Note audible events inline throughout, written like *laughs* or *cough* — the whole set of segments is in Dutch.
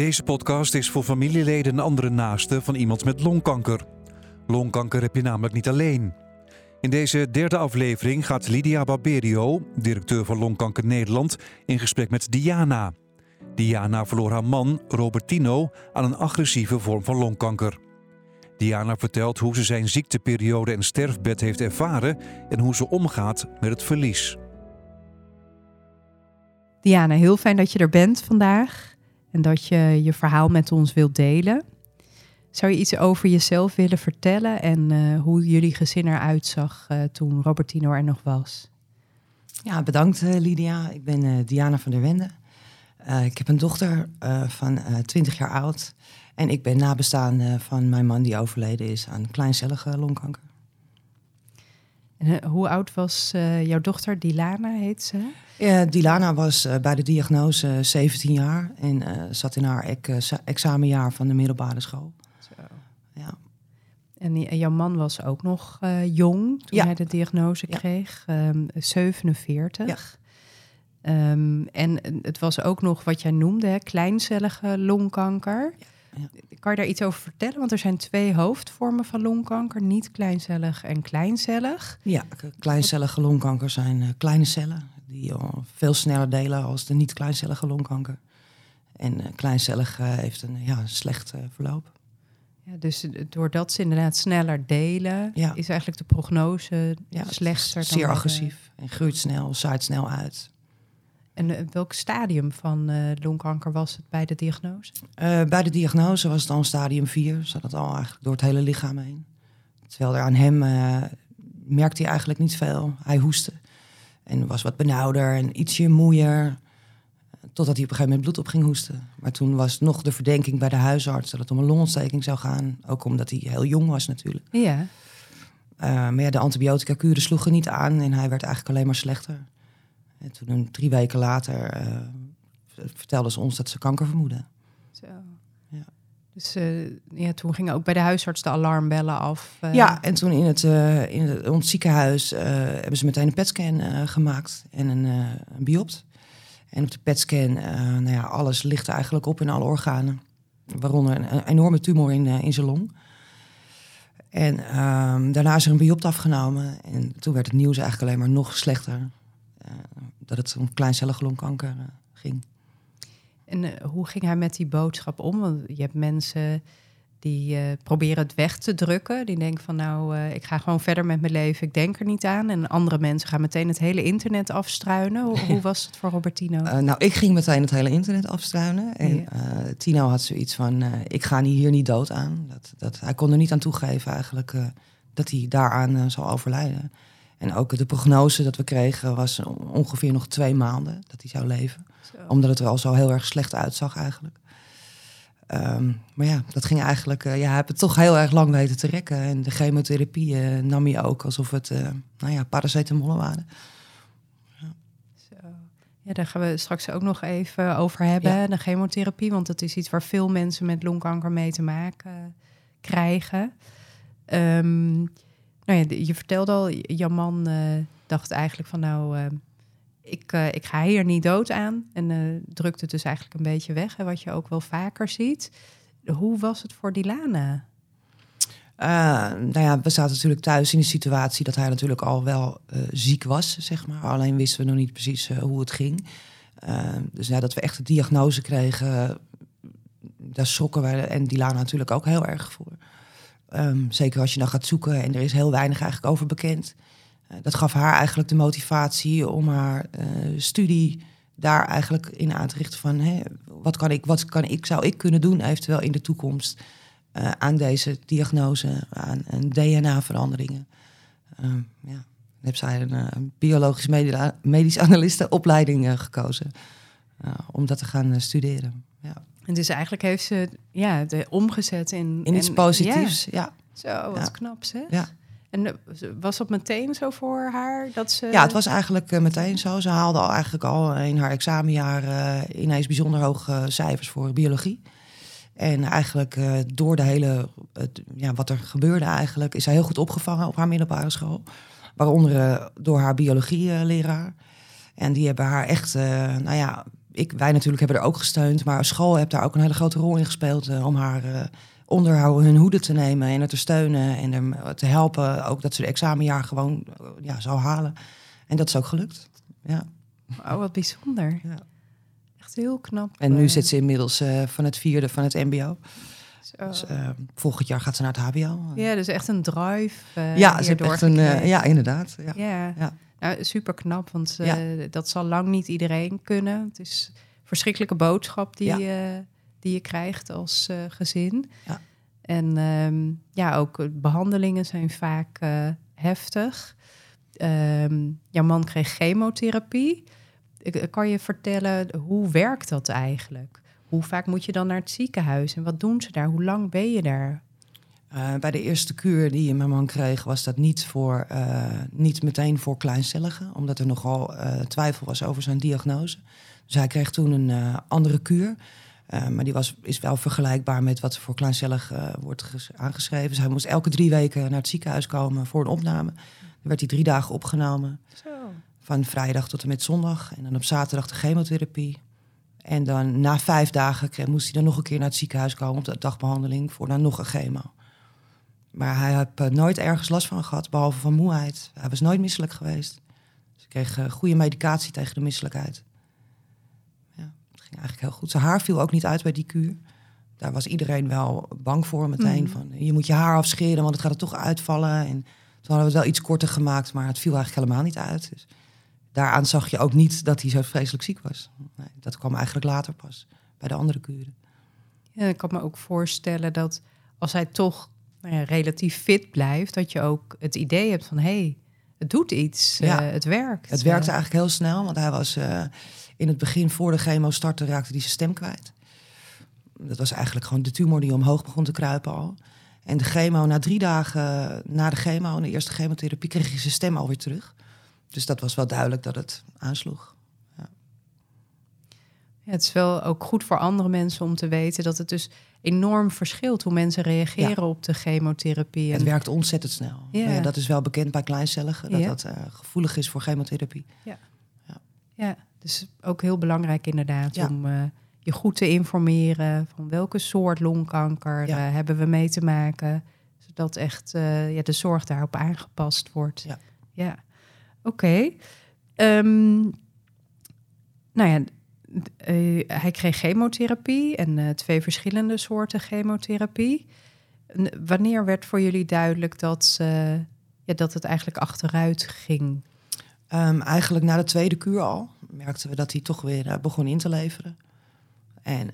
Deze podcast is voor familieleden en andere naasten van iemand met longkanker. Longkanker heb je namelijk niet alleen. In deze derde aflevering gaat Lydia Barberio, directeur van Longkanker Nederland, in gesprek met Diana. Diana verloor haar man, Robertino, aan een agressieve vorm van longkanker. Diana vertelt hoe ze zijn ziekteperiode en sterfbed heeft ervaren en hoe ze omgaat met het verlies. Diana, heel fijn dat je er bent vandaag en dat je je verhaal met ons wilt delen. Zou je iets over jezelf willen vertellen en uh, hoe jullie gezin eruit zag uh, toen Robertino er nog was? Ja, bedankt uh, Lydia. Ik ben Diana van der Wende. ik heb een dochter van 20 jaar oud en ik ben nabestaande van mijn man die overleden is aan kleincellige longkanker. En hoe oud was jouw dochter? Dilana heet ze? Ja, Dilana was bij de diagnose 17 jaar en zat in haar ex examenjaar van de middelbare school. En jouw man was ook nog jong toen hij de diagnose kreeg, um, 47. Ja. Um, en het was ook nog wat jij noemde, hè, kleincellige longkanker. Ja. Kan je daar iets over vertellen? Want er zijn twee hoofdvormen van longkanker, niet kleincellig en kleincellig. Ja, kleincellige longkanker zijn uh, kleine cellen die uh, veel sneller delen als de niet kleincellige longkanker. En uh, kleincellig heeft een ja, slecht verloop. Ja, dus doordat ze inderdaad sneller delen, is eigenlijk de prognose ja, slechter. Zeer agressief en groeit snel, zaait snel uit. En uh, welk stadium van uh, longkanker was het bij de diagnose? Uh, bij de diagnose was het al stadium 4, zat het al eigenlijk door het hele lichaam heen. Terwijl er aan hem merkte hij eigenlijk niet veel. Hij hoestte en was wat benauwder en ietsje moeier. Totdat hij op een gegeven moment bloed op ging hoesten. Maar toen was nog de verdenking bij de huisarts dat het om een longontsteking zou gaan. Ook omdat hij heel jong was natuurlijk. Ja. Uh, maar ja, de antibiotica-kuren sloegen niet aan en hij werd eigenlijk alleen maar slechter. En toen drie weken later uh, vertelden ze ons dat ze kanker vermoeden. Zo. Ja. Dus uh, ja, toen gingen ook bij de huisarts de alarmbellen af. Ja, en toen in het, in het ons ziekenhuis hebben ze meteen een PET-scan gemaakt en een, een biopt. En op de PET-scan, nou ja, alles ligt eigenlijk op in alle organen. Waaronder een, enorme tumor in, in zijn long. En um, daarna is er een biopt afgenomen. En toen werd het nieuws eigenlijk alleen maar nog slechter. Uh, dat het om kleincellige longkanker ging. En hoe ging hij met die boodschap om? Want je hebt mensen die uh, proberen het weg te drukken. Die denken van nou, uh, ik ga gewoon verder met mijn leven. Ik denk er niet aan. En andere mensen gaan meteen het hele internet afstruinen. Hoe, hoe *laughs* was het voor Robertino? Uh, nou, ik ging meteen het hele internet afstruinen. En ja. Tino had zoiets van, ik ga hier niet dood aan. Dat, dat, hij kon er niet aan toegeven eigenlijk dat hij daaraan zal overlijden. En ook de prognose dat we kregen was ongeveer nog twee maanden dat hij zou leven. Zo. Omdat het er al zo heel erg slecht uitzag eigenlijk. Um, maar ja, dat ging eigenlijk, uh, ja, heb het toch heel erg lang weten te rekken. En de chemotherapie uh, nam je ook alsof het, uh, nou ja, paracetamol waren. Ja. Zo. ja, daar gaan we straks ook nog even over hebben, ja. de chemotherapie. Want dat is iets waar veel mensen met longkanker mee te maken krijgen. Um, nou ja, je vertelde al, jouw man dacht eigenlijk van nou ik, uh, ik ga hier niet dood aan. En drukt het dus eigenlijk een beetje weg, hè, wat je ook wel vaker ziet. Hoe was het voor Dilana? Nou ja, we zaten natuurlijk thuis in de situatie dat hij natuurlijk al wel ziek was, zeg maar. Alleen wisten we nog niet precies hoe het ging. dus ja, dat we echt de diagnose kregen, daar schrokken we en Dilana natuurlijk ook heel erg voor. Um, zeker als je dan gaat zoeken en er is heel weinig eigenlijk over bekend. Eh, dat gaf haar eigenlijk de motivatie om haar uh, studie daar eigenlijk in aan te richten van wat kan ik, wat kan ik, zou ik kunnen doen eventueel in de toekomst uh, aan deze diagnose, aan, DNA-veranderingen. Uh, ja, dan heb zij een, een biologisch medisch *laughs* analistenopleiding gekozen om dat te gaan studeren. Ja. En dus eigenlijk heeft ze ja, de omgezet in... In iets positiefs, ja. ja. Zo, wat ja. knap zeg. Ja. En eh, was dat meteen zo voor haar? Dat ze... Ja, het was eigenlijk uh, meteen zo. Ze haalde al eigenlijk al in haar examenjaar uh, ineens bijzonder hoge cijfers voor biologie. En eigenlijk uh, door de hele, ja, wat er gebeurde eigenlijk, is zij heel goed opgevangen op haar middelbare school. Waaronder door haar biologieleraar. En die hebben haar echt, nou ja, ik, wij natuurlijk hebben er ook gesteund, maar school heeft daar ook een hele grote rol in gespeeld eh, om haar uh, onderhouden, hun hoede te nemen en haar te steunen en hem te helpen. Ook dat ze de examenjaar gewoon ja, zou halen. En dat is ook gelukt. Ja. Oh, wat bijzonder. Ja. Echt heel knap. En nu zit ze inmiddels van het vierde van het MBO. Dus, volgend jaar gaat ze naar het HBO. Ja, dus echt een drive. ja, ze heeft echt een. ja, inderdaad. Ja. ja. ja. Nou, super knap, want uh, dat zal lang niet iedereen kunnen. Het is een verschrikkelijke boodschap die, ja. uh, die je krijgt als uh, gezin. Ja. En um, ja, ook behandelingen zijn vaak heftig. Um, jouw man kreeg chemotherapie. Kan je vertellen, hoe werkt dat eigenlijk? Hoe vaak moet je dan naar het ziekenhuis en wat doen ze daar? Hoe lang ben je daar? Uh, bij de eerste kuur die mijn man kreeg, was dat niet, voor, uh, niet meteen voor kleincelligen, omdat er nogal uh, twijfel was over zijn diagnose. Dus hij kreeg toen een andere kuur. maar die was, is wel vergelijkbaar met wat voor kleincellig wordt aangeschreven. Dus hij moest elke drie weken naar het ziekenhuis komen voor een opname. Dan werd hij drie dagen opgenomen. Zo. Van vrijdag tot en met zondag. En dan op zaterdag de chemotherapie. En dan na vijf dagen kreeg, moest hij dan nog een keer naar het ziekenhuis komen op de dagbehandeling voor dan nog een chemo. Maar hij heeft nooit ergens last van gehad, behalve van moeheid. Hij was nooit misselijk geweest. Dus ik kreeg uh, goede medicatie tegen de misselijkheid. Ja, het ging eigenlijk heel goed. Zijn haar viel ook niet uit bij die kuur. Daar was iedereen wel bang voor meteen. Mhm. Van, je moet je haar afscheren, want het gaat er toch uitvallen. En toen hadden we het wel iets korter gemaakt, maar het viel eigenlijk helemaal niet uit. Dus daaraan zag je ook niet dat hij zo vreselijk ziek was. Nee, dat kwam eigenlijk later pas, bij de andere kuren. Ja, ik kan me ook voorstellen dat als hij toch nou ja, relatief fit blijft, dat je ook het idee hebt van hé, hey, het doet iets, ja. Uh, het werkt. Het werkte eigenlijk heel snel, want hij was uh, in het begin voor de chemo startte raakte hij zijn stem kwijt. Dat was eigenlijk gewoon de tumor die omhoog begon te kruipen al. En de chemo, na drie dagen na de chemo, en de eerste chemotherapie, kreeg hij zijn stem alweer terug. Dus dat was wel duidelijk dat het aansloeg. Ja. Ja, het is wel ook goed voor andere mensen om te weten dat het dus enorm verschilt hoe mensen reageren op de chemotherapie. Het werkt ontzettend snel. Ja. dat is wel bekend bij kleincelligen, dat dat uh, gevoelig is voor chemotherapie. Ja, ja. ja dus ook heel belangrijk inderdaad om uh, je goed te informeren van welke soort longkanker uh, hebben we mee te maken. Zodat echt ja, de zorg daarop aangepast wordt. Ja, ja. oké. Okay. Um, nou ja, uh, hij kreeg chemotherapie en uh, twee verschillende soorten chemotherapie. wanneer werd voor jullie duidelijk dat, uh, ja, dat het eigenlijk achteruit ging? Um, eigenlijk na de tweede kuur al merkten we dat hij toch weer begon in te leveren. En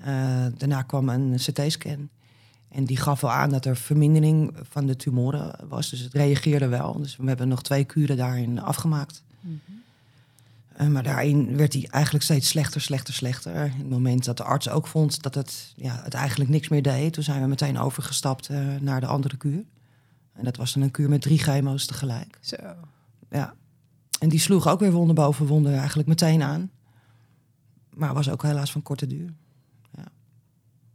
daarna kwam een CT-scan. En die gaf wel aan dat er vermindering van de tumoren was. Dus het reageerde wel. Dus we hebben nog twee kuren daarin afgemaakt. Mm uh, maar daarin werd hij eigenlijk steeds slechter, slechter, slechter. In het moment dat de arts ook vond dat het, ja, het eigenlijk niks meer deed, toen zijn we meteen overgestapt uh, naar de andere kuur. En dat was dan een kuur met drie chemo's tegelijk. Zo. Ja. En die sloeg ook weer wonder boven wonder eigenlijk meteen aan. Maar was ook helaas van korte duur. Ja.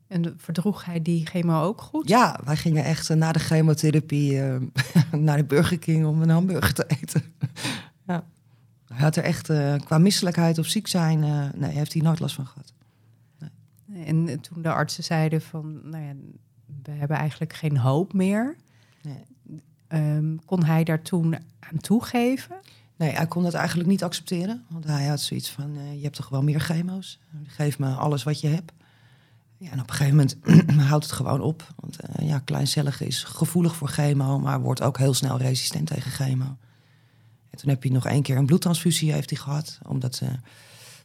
En verdroeg hij die chemo ook goed? Ja, wij gingen echt uh, na de chemotherapie *laughs* naar de Burger King om een hamburger te eten. *laughs* ja. Hij had er echt uh, qua misselijkheid of ziek zijn, uh, nee, heeft hij nooit last van gehad. Nee. En toen de artsen zeiden van, nou ja, we hebben eigenlijk geen hoop meer. Nee. Um, kon hij daar toen aan toegeven? Nee, hij kon dat eigenlijk niet accepteren. Want hij had zoiets van, uh, je hebt toch wel meer chemo's? Geef me alles wat je hebt. Ja, en op een gegeven moment *clears throat* houdt het gewoon op. Want ja, kleincellige is gevoelig voor chemo, maar wordt ook heel snel resistent tegen chemo. En toen heb hij nog één keer een bloedtransfusie heeft hij gehad. Omdat,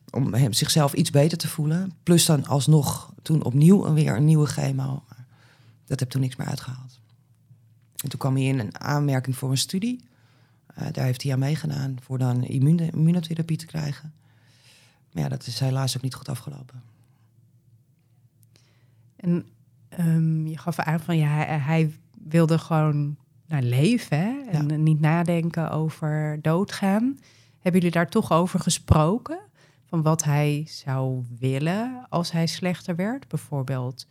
om hem zichzelf iets beter te voelen. Plus dan alsnog toen opnieuw weer een nieuwe chemo. Dat heb toen niks meer uitgehaald. En toen kwam hij in een aanmerking voor een studie. Uh, daar heeft hij aan meegedaan voor dan immunotherapie te krijgen. Maar ja, dat is helaas ook niet goed afgelopen. En um, je gaf aan van ja, hij wilde gewoon naar leven hè? en niet nadenken over doodgaan. Hebben jullie daar toch over gesproken? Van wat hij zou willen als hij slechter werd? Bijvoorbeeld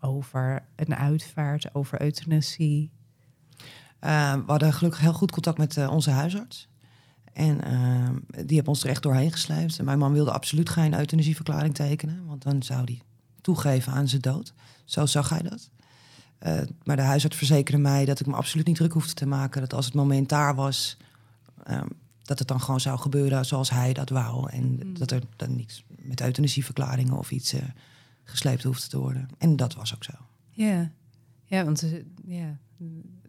over een uitvaart, over euthanasie? Uh, we hadden gelukkig heel goed contact met uh, onze huisarts. En ehm, die hebben ons er echt doorheen gesleept. En mijn man wilde absoluut geen euthanasieverklaring tekenen, want dan zou hij toegeven aan zijn dood. Zo zag hij dat. Eh, maar de huisarts verzekerde mij dat ik me absoluut niet druk hoefde te maken. Dat als het moment daar was, ehm, dat het dan gewoon zou gebeuren zoals hij dat wou. En Mm. dat er dan niets met euthanasieverklaringen of iets eh, gesleept hoefde te worden. En dat was ook zo. Ja, ja want eh, ja,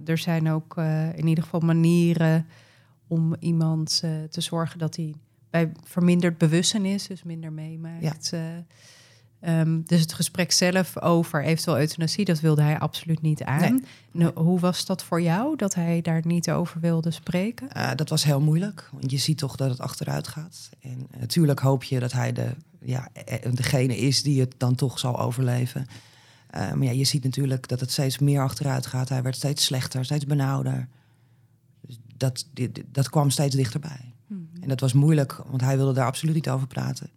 er zijn ook in ieder geval manieren om iemand te zorgen dat hij bij verminderd bewustzijn is, dus minder meemaakt. eh. Ehm, dus het gesprek zelf over eventueel euthanasie, dat wilde hij absoluut niet aan. Nee. Nou, hoe was dat voor jou, dat hij daar niet over wilde spreken? Eh, dat was heel moeilijk, want je ziet toch dat het achteruit gaat. En natuurlijk hoop je dat hij de, ja, eh, degene is die het dan toch zal overleven. Eh, maar ja, je ziet natuurlijk dat het steeds meer achteruit gaat. Hij werd steeds slechter, steeds benauwder. Dus dat, dat kwam steeds dichterbij. En dat was moeilijk, want hij wilde daar absoluut niet over praten.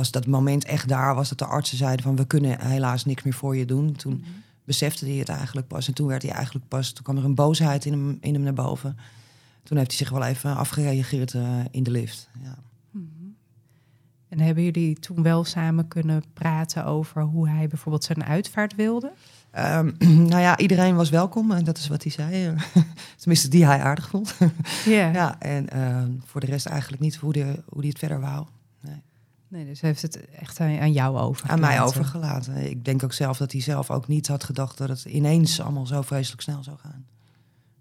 Pas dat moment echt daar was dat de artsen zeiden van... we kunnen helaas niks meer voor je doen. Toen besefte hij het eigenlijk pas. En toen werd hij eigenlijk pas... toen kwam er een boosheid in hem, in hem naar boven. Toen heeft hij zich wel even afgereageerd eh, in de lift. Ja. En hebben jullie toen wel samen kunnen praten over hoe hij bijvoorbeeld zijn uitvaart wilde? Ehm, *clears throat* nou ja, iedereen was welkom. En dat is wat hij zei. *laughs* Tenminste, die hij aardig vond. Ja. *laughs* ja, en ehm, voor de rest eigenlijk niet hoe hij hoe die het verder wou. Nee. Dus heeft het echt aan, jou over. Aan mij overgelaten. Ik denk ook zelf dat hij zelf ook niet had gedacht dat het ineens allemaal zo vreselijk snel zou gaan.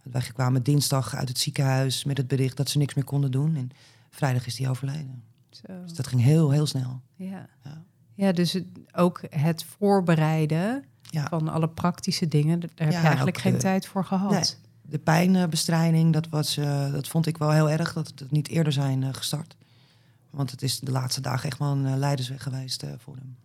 Wij kwamen dinsdag uit het ziekenhuis met het bericht dat ze niks meer konden doen. En vrijdag is hij overleden. Zo. Dus dat ging heel, heel snel. Ja. Ja. ja, dus het- ook het voorbereiden Ja. van alle praktische dingen, daar heb je en eigenlijk geen de- tijd voor gehad. Nee. De pijnbestrijding, dat, was, eh, dat vond ik wel heel erg dat het niet eerder zijn eh, gestart. Want het is de laatste dagen echt wel een eh, leidersweg geweest eh, voor hem.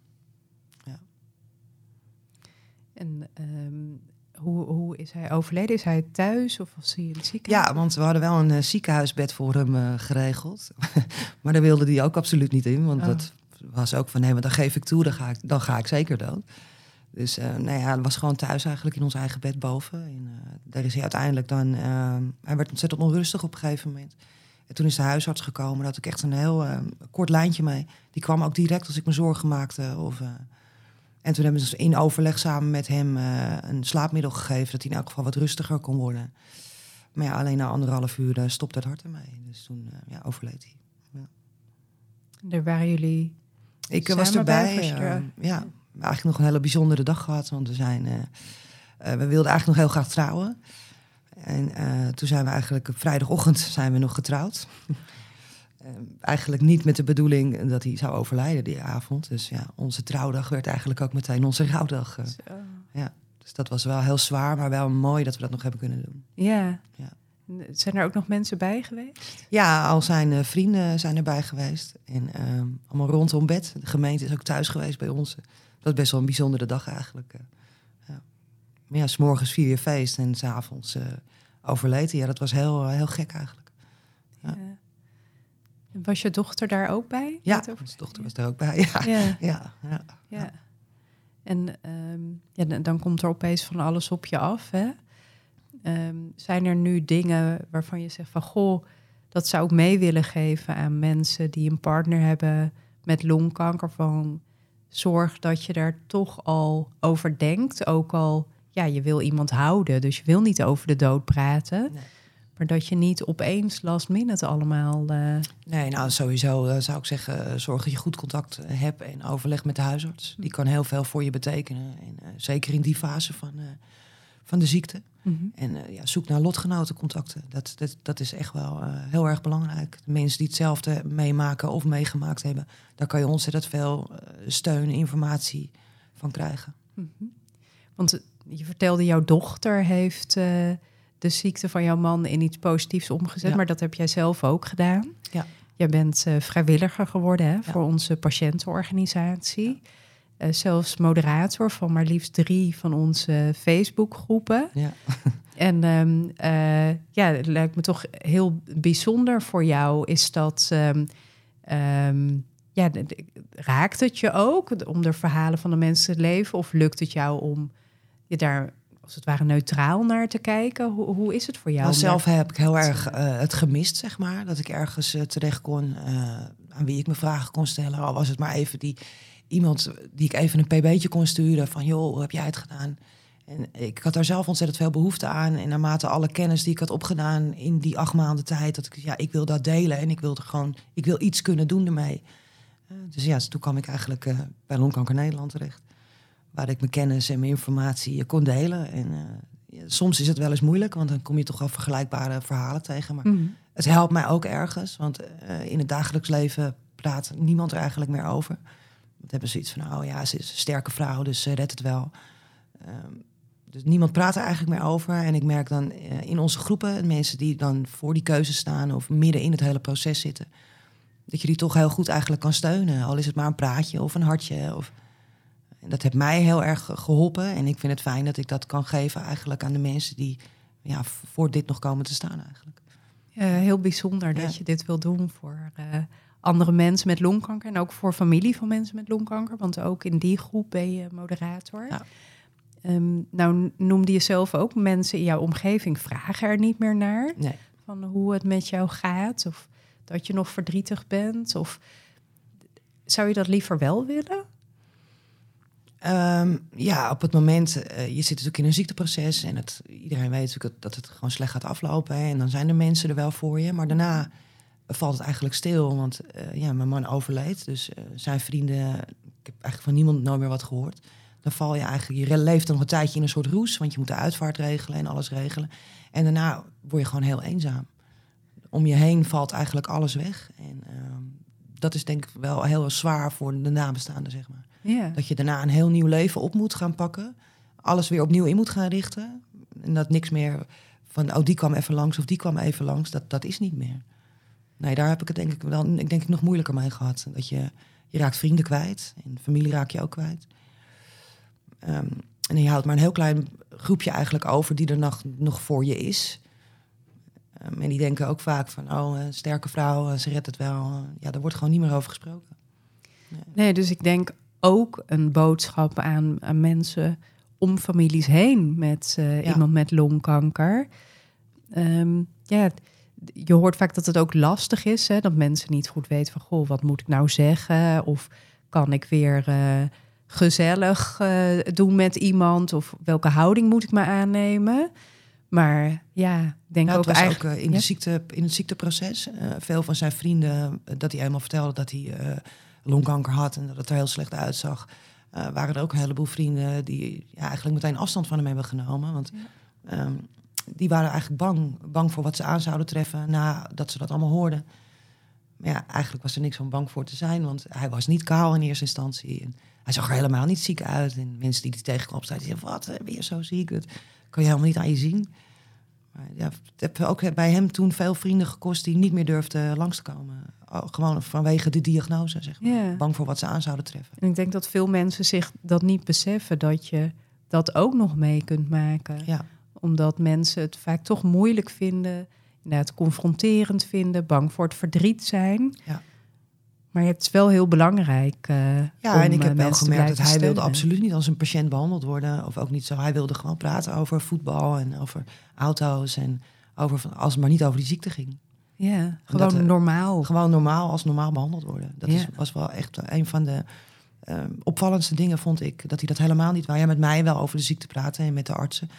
En ehm, hoe, hoe is hij overleden? Is hij thuis of was hij in het ziekenhuis? Ja, want we hadden wel een eh, ziekenhuisbed voor hem geregeld. *laughs* maar daar wilde hij ook absoluut niet in. Want Oh. dat was ook van, nee, maar dan geef ik toe, dan ga ik, dan ga ik zeker dood. Dus nou ja, hij was gewoon thuis eigenlijk in ons eigen bed boven. En daar is hij uiteindelijk dan... eh, hij werd ontzettend onrustig op een gegeven moment. En toen is de huisarts gekomen. Daar had ik echt een heel eh, kort lijntje mee. Die kwam ook direct als ik me zorgen maakte. Of, eh, en toen hebben ze in overleg samen met hem eh, een slaapmiddel gegeven... dat hij in elk geval wat rustiger kon worden. Maar ja, alleen na anderhalf uur stopte het hart ermee. Dus toen ja, overleed hij. Daar waren jullie... Ik was erbij. was eh, er- ja, eigenlijk nog een hele bijzondere dag gehad. Want we zijn... we wilden eigenlijk nog heel graag trouwen. En eh, toen zijn we eigenlijk op vrijdagochtend zijn we nog getrouwd. *laughs* Eh, eigenlijk niet met de bedoeling dat hij zou overlijden die avond. Dus ja, onze trouwdag werd eigenlijk ook meteen onze rouwdag. eh. Zo. Dus dat was wel heel zwaar, maar wel mooi dat we dat nog hebben kunnen doen. Ja. Ja. Zijn er ook nog mensen bij geweest? Ja, al zijn eh, vrienden zijn erbij geweest. En ehm, allemaal rondom bed. De gemeente is ook thuis geweest bij ons. Dat was best wel een bijzondere dag eigenlijk. Eh. ja. Maar ja, s'morgens vier je feest en s'avonds uh, overleed hij. Ja, dat was heel, eh, heel gek eigenlijk. Ja. Was je dochter daar ook bij? Ja, onze dochter was er ook bij. *laughs* Ja, Ja, ja, ja. En ehm, ja, dan, dan komt er opeens van alles op je af. Hè? Ehm, zijn er nu dingen waarvan je zegt van... goh, dat zou ik mee willen geven aan mensen die een partner hebben met longkanker. Van zorg dat je daar toch al over denkt. Ook al, ja, je wil iemand houden, dus je wil niet over de dood praten. Nee. Maar dat je niet opeens last minute allemaal... eh, Nee, nou sowieso eh, zou ik zeggen, eh, zorg dat je goed contact hebt en overleg met de huisarts. Die kan heel veel voor je betekenen. En zeker in die fase van, van de ziekte. En eh, ja, zoek naar lotgenotencontacten. Dat, dat, dat is echt wel heel erg belangrijk. De mensen die hetzelfde meemaken of meegemaakt hebben, daar kan je ontzettend veel steun, informatie van krijgen. Mhm. Want je vertelde, jouw dochter heeft eh, de ziekte van jouw man in iets positiefs omgezet, Ja. maar dat heb jij zelf ook gedaan. Ja. Jij bent eh, vrijwilliger geworden hè, voor onze patiëntenorganisatie. Eh, zelfs moderator van maar liefst drie van onze Facebookgroepen. Ja. *laughs* En ehm, eh, ja, het lijkt me toch heel bijzonder voor jou. Is dat, ehm, ehm, ja, raakt het je ook om de verhalen van de mensen te leven? Of lukt het jou om je daar als het ware neutraal naar te kijken. Hoe, hoe is het voor jou? Nou, zelf heb ik heel erg uh, het gemist, zeg maar. Dat ik ergens uh, terecht kon aan wie ik me vragen kon stellen. Al was het maar even die iemand die ik even een pb'tje kon sturen van joh, hoe heb jij het gedaan? En ik had daar zelf ontzettend veel behoefte aan. En naarmate alle kennis die ik had opgedaan in die acht maanden tijd, dat ik ja, ik wil dat delen en ik wilde gewoon, ik wil iets kunnen doen ermee. Dus ja, toen kwam ik eigenlijk bij Longkanker Nederland terecht, waar ik mijn kennis en mijn informatie kon delen. En uh, ja, soms is het wel eens moeilijk, want dan kom je toch wel vergelijkbare verhalen tegen. Maar mm. het helpt mij ook ergens, want in het dagelijks leven praat niemand er eigenlijk meer over. We hebben zoiets van, oh ja, ze is een sterke vrouw, dus ze redt het wel. Um, dus niemand praat er eigenlijk meer over. En ik merk dan uh, in onze groepen, mensen die dan voor die keuze staan of midden in het hele proces zitten, dat je die toch heel goed eigenlijk kan steunen. Al is het maar een praatje of een hartje. Of... En dat heeft mij heel erg geholpen. En ik vind het fijn dat ik dat kan geven eigenlijk aan de mensen die ja, voor dit nog komen te staan eigenlijk. Heel bijzonder dat je dit wil doen voor uh, andere mensen met longkanker. En ook voor familie van mensen met longkanker. Want ook in die groep ben je moderator. Ja. Um, nou noemde je zelf ook mensen in jouw omgeving vragen er niet meer naar. Nee. Van hoe het met jou gaat. Of dat je nog verdrietig bent. Of zou je dat liever wel willen? Um, ja, op het moment, uh, je zit natuurlijk in een ziekteproces en het, iedereen weet natuurlijk dat het gewoon slecht gaat aflopen. En dan zijn de mensen er wel voor je. Maar daarna valt het eigenlijk stil, want uh, ja, mijn man overleed. Dus uh, zijn vrienden, ik heb eigenlijk van niemand nooit meer wat gehoord dan val je eigenlijk, je leeft nog een tijdje in een soort roes, want je moet de uitvaart regelen en alles regelen. En daarna word je gewoon heel eenzaam. Om je heen valt eigenlijk alles weg. En ehm, dat is denk ik wel heel zwaar voor de nabestaanden, zeg maar. Dat je daarna een heel nieuw leven op moet gaan pakken. Alles weer opnieuw in moet gaan richten. En dat niks meer van, oh, die kwam even langs of die kwam even langs. Dat, dat is niet meer. Nee, daar heb ik het denk ik wel ik denk ik nog moeilijker mee gehad. Dat je, je raakt vrienden kwijt en familie raak je ook kwijt. Um, en je houdt maar een heel klein groepje eigenlijk over die er nog, nog voor je is. Um, en die denken ook vaak van, oh, een sterke vrouw, ze redt het wel. Ja, daar wordt gewoon niet meer over gesproken. Nee dus ik denk ook een boodschap aan, aan mensen om families heen met uh, ja. iemand met longkanker. Um, ja, je hoort vaak dat het ook lastig is, hè, dat mensen niet goed weten van, goh, wat moet ik nou zeggen? Of kan ik weer... Uh, gezellig uh, doen met iemand? Of welke houding moet ik me aannemen? Maar ja, denk nou, ook eigenlijk... Ook, uh, in, de ziekte, in het ziekteproces. Uh, veel van zijn vrienden, dat hij eenmaal vertelde dat hij longkanker had... en dat het er heel slecht uitzag... waren er ook een heleboel vrienden die ja, eigenlijk meteen afstand van hem hebben genomen. Want ja. um, die waren eigenlijk bang. Bang voor wat ze aan zouden treffen nadat ze dat allemaal hoorden. Maar ja, eigenlijk was er niks van bang voor te zijn, want hij was niet kaal in eerste instantie. En hij zag er helemaal niet ziek uit. En mensen die hij tegenkwam, zeiden, zeggen, wat, ben je zo ziek? Dat kan je helemaal niet aan je zien. Maar ja, het heb ook bij hem toen veel vrienden gekost die niet meer durfden langs te komen. Gewoon vanwege de diagnose, zeg maar. Bang voor wat ze aan zouden treffen. En ik denk dat veel mensen zich dat niet beseffen, dat je dat ook nog mee kunt maken. Ja. Omdat mensen het vaak toch moeilijk vinden, inderdaad confronterend vinden, bang voor het verdriet zijn. Ja. Maar het is wel heel belangrijk. Uh, ja, en ik heb wel gemerkt dat hij wilde absoluut niet als een patiënt behandeld worden. Of ook niet zo. Hij wilde gewoon praten over voetbal en over auto's. En over van, als het maar niet over die ziekte ging. Ja, gewoon dat, normaal. Gewoon normaal als normaal behandeld worden. Dat is, was wel echt een van de uh, opvallendste dingen, vond ik. Dat hij dat helemaal niet wou. Ja, met mij wel over de ziekte praten en met de artsen.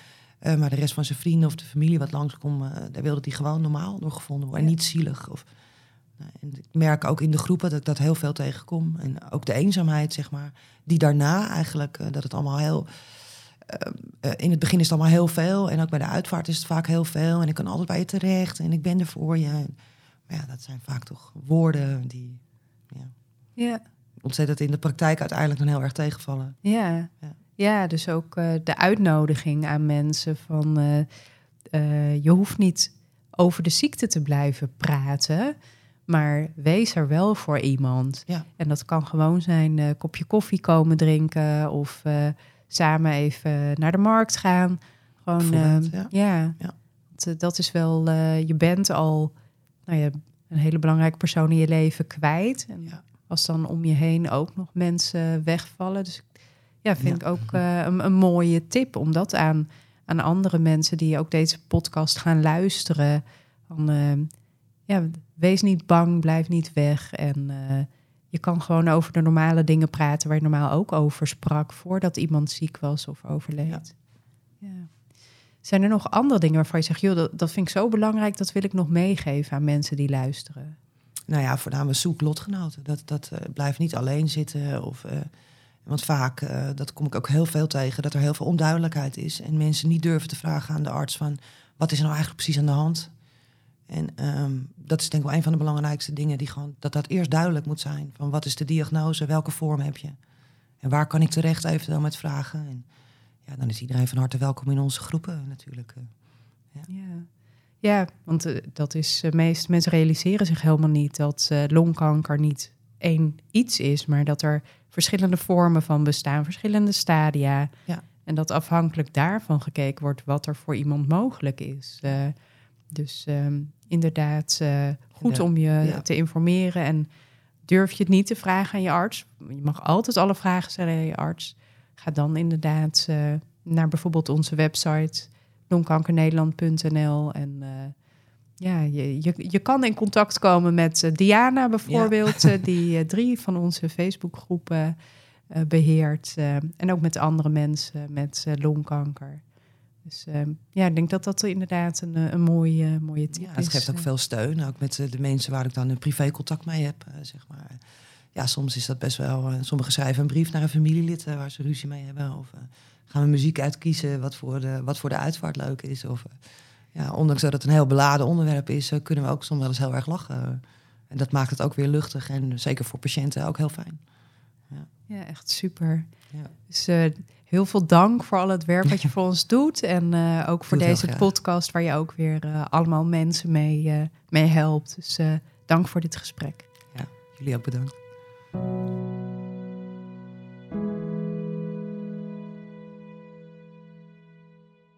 Uh, maar de rest van zijn vrienden of de familie wat langskwam, daar wilde hij gewoon normaal doorgevonden worden. En niet zielig. Of, en ik merk ook in de groepen dat ik dat heel veel tegenkom. En ook de eenzaamheid, zeg maar. Die daarna eigenlijk, uh, dat het allemaal heel... Uh, in het begin is het allemaal heel veel. En ook bij de uitvaart is het vaak heel veel. En ik kan altijd bij je terecht. En ik ben er voor je. En, maar ja, dat zijn vaak toch woorden die... Ja, ja. Ontzettend in de praktijk uiteindelijk dan heel erg tegenvallen. Ja, ja. ja dus ook uh, de uitnodiging aan mensen van... je hoeft niet over de ziekte te blijven praten... Maar wees er wel voor iemand. Ja. En dat kan gewoon zijn een kopje koffie komen drinken of samen even naar de markt gaan. Gewoon, uh, ja. ja. ja. Dat, eh, dat, is wel, je bent al nou ja, een hele belangrijke persoon in je leven kwijt. En als dan om je heen ook nog mensen wegvallen. Dus ja, vind ik ook een, een, mooie tip om dat aan, aan andere mensen die ook deze podcast gaan luisteren. Van, ehm, ja, wees niet bang, blijf niet weg. En eh, je kan gewoon over de normale dingen praten waar je normaal ook over sprak voordat iemand ziek was of overleed. Ja. Zijn er nog andere dingen waarvan je zegt, joh, dat, dat vind ik zo belangrijk, dat wil ik nog meegeven aan mensen die luisteren? Nou ja, voornamelijk zoek lotgenoten. Dat, dat uh, blijft niet alleen zitten. Of, uh, want vaak, uh, dat kom ik ook heel veel tegen, dat er heel veel onduidelijkheid is. En mensen niet durven te vragen aan de arts van, wat is er nou eigenlijk precies aan de hand? En um, dat is denk ik wel een van de belangrijkste dingen, die gewoon, dat dat eerst duidelijk moet zijn. Van wat is de diagnose, welke vorm heb je? En waar kan ik terecht eventueel met vragen? En ja, dan is iedereen van harte welkom in onze groepen natuurlijk. ja. ja. Ja, want uh, dat is uh, meest mensen realiseren zich helemaal niet dat uh, longkanker niet één iets is, maar dat er verschillende vormen van bestaan, verschillende stadia. Ja. En dat afhankelijk daarvan gekeken wordt wat er voor iemand mogelijk is. Dus um, inderdaad, goed om je ja. te informeren en durf je het niet te vragen aan je arts. Je mag altijd alle vragen stellen aan je arts. Ga dan inderdaad naar bijvoorbeeld onze website longkankernederland.nl. En uh, ja, je, je, je kan in contact komen met Diana bijvoorbeeld, ja. die drie van onze Facebookgroepen beheert. en ook met andere mensen met longkanker. Dus ja, ik denk dat dat inderdaad een, een mooie, mooie tip ja, het is. Het geeft ook veel steun, ook met de mensen waar ik dan een privé contact mee heb, zeg maar. Ja, soms is dat best wel... sommigen schrijven een brief naar een familielid waar ze ruzie mee hebben. Of gaan we muziek uitkiezen wat voor de, wat voor de uitvaart leuk is. Of, ja, ondanks dat het een heel beladen onderwerp is, kunnen we ook soms wel eens heel erg lachen. En dat maakt het ook weer luchtig en zeker voor patiënten ook heel fijn. Ja, ja echt super. Ja. Dus uh, heel veel dank voor al het werk wat je *laughs* voor ons doet. En uh, ook voor deze podcast waar je ook weer uh, allemaal mensen mee, mee helpt. Dus dank voor dit gesprek. Ja, jullie ook bedankt.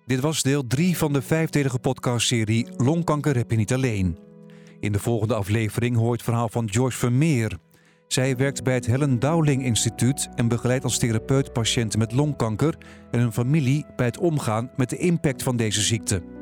Dit was deel 3 van de vijfdelige podcastserie Longkanker heb je niet alleen. In de volgende aflevering hoort het verhaal van Joyce Vermeer. Zij werkt bij het Helen Dowling Instituut en begeleidt als therapeut patiënten met longkanker en hun familie bij het omgaan met de impact van deze ziekte.